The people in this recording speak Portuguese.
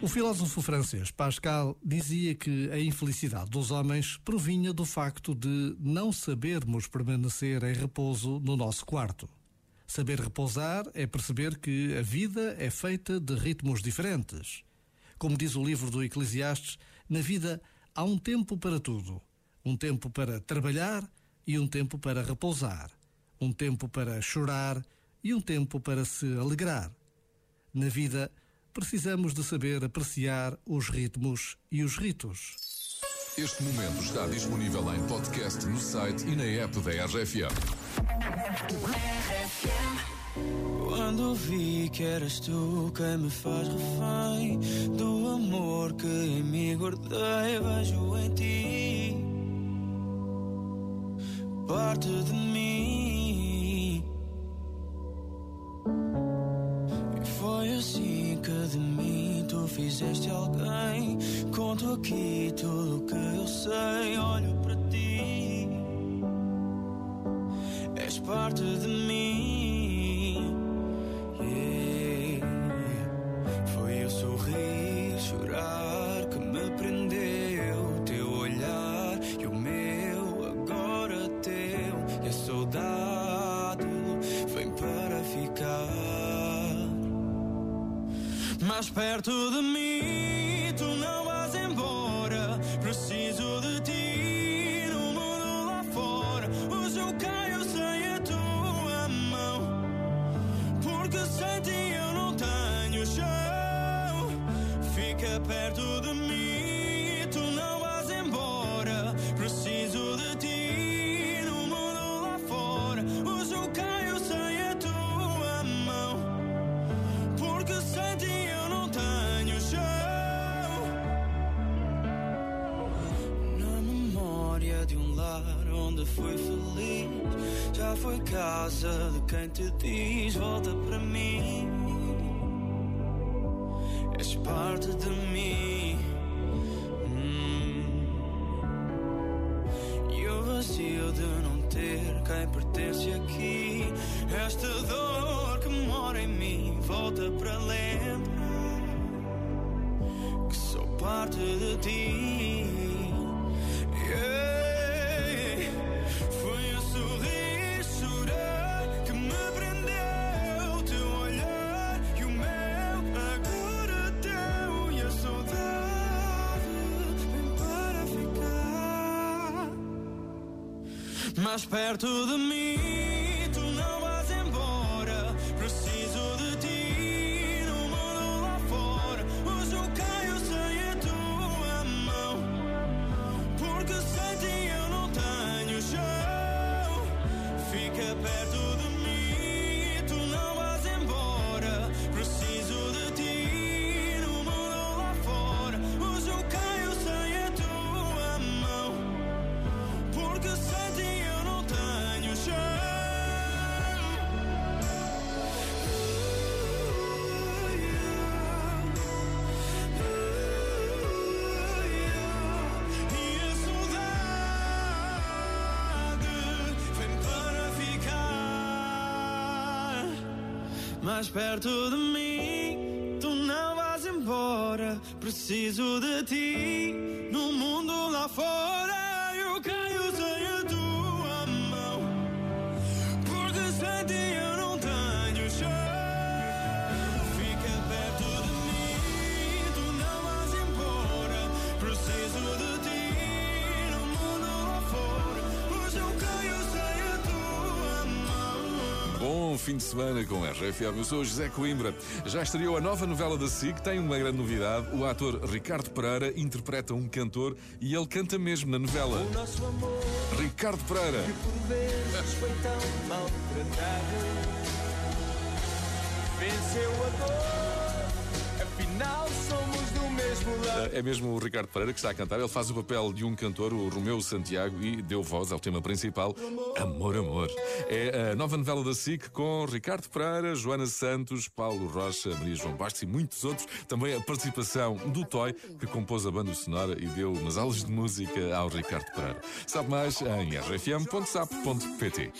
O filósofo francês Pascal dizia que a infelicidade dos homens provinha do facto de não sabermos permanecer em repouso no nosso quarto. Saber repousar é perceber que a vida é feita de ritmos diferentes. Como diz o livro do Eclesiastes, na vida há um tempo para tudo: um tempo para trabalhar e um tempo para repousar, um tempo para chorar e um tempo para se alegrar. Na vida, precisamos de saber apreciar os ritmos e os ritos. Este momento está disponível em podcast no site e na app da RFM. Quando vi que eras tu quem me faz refém do amor que em mim guardei, vejo em ti parte de mim. Fizeste alguém. Conto aqui tudo o que eu sei, olho para ti. És parte de mim. Mais perto de mim, tu não vais embora. Preciso de ti foi casa de quem te diz: volta para mim. És parte de mim. Hum. E o vazio de não ter quem pertence aqui. Esta dor que mora em mim volta para lembrar que sou parte de ti. Mais perto de mim. Mais perto de mim. Tu não vais embora. Preciso de ti no mundo lá fora. Bom fim de semana com a RFM. Eu sou José Coimbra. Já estreou a nova novela da SIC, tem uma grande novidade. O ator Ricardo Pereira interpreta um cantor e ele canta mesmo na novela. O nosso amor Ricardo Pereira. que por vezes foi tão maltratado venceu a dor. É mesmo o Ricardo Pereira que está a cantar. Ele faz o papel de um cantor, o Romeu Santiago, e deu voz ao tema principal, Amor, Amor. É a nova novela da SIC com Ricardo Pereira, Joana Santos, Paulo Rocha, Maria João Bastos e muitos outros. Também a participação do Toy, que compôs a banda sonora e deu umas aulas de música ao Ricardo Pereira. Sabe mais em rfm.sap.pt.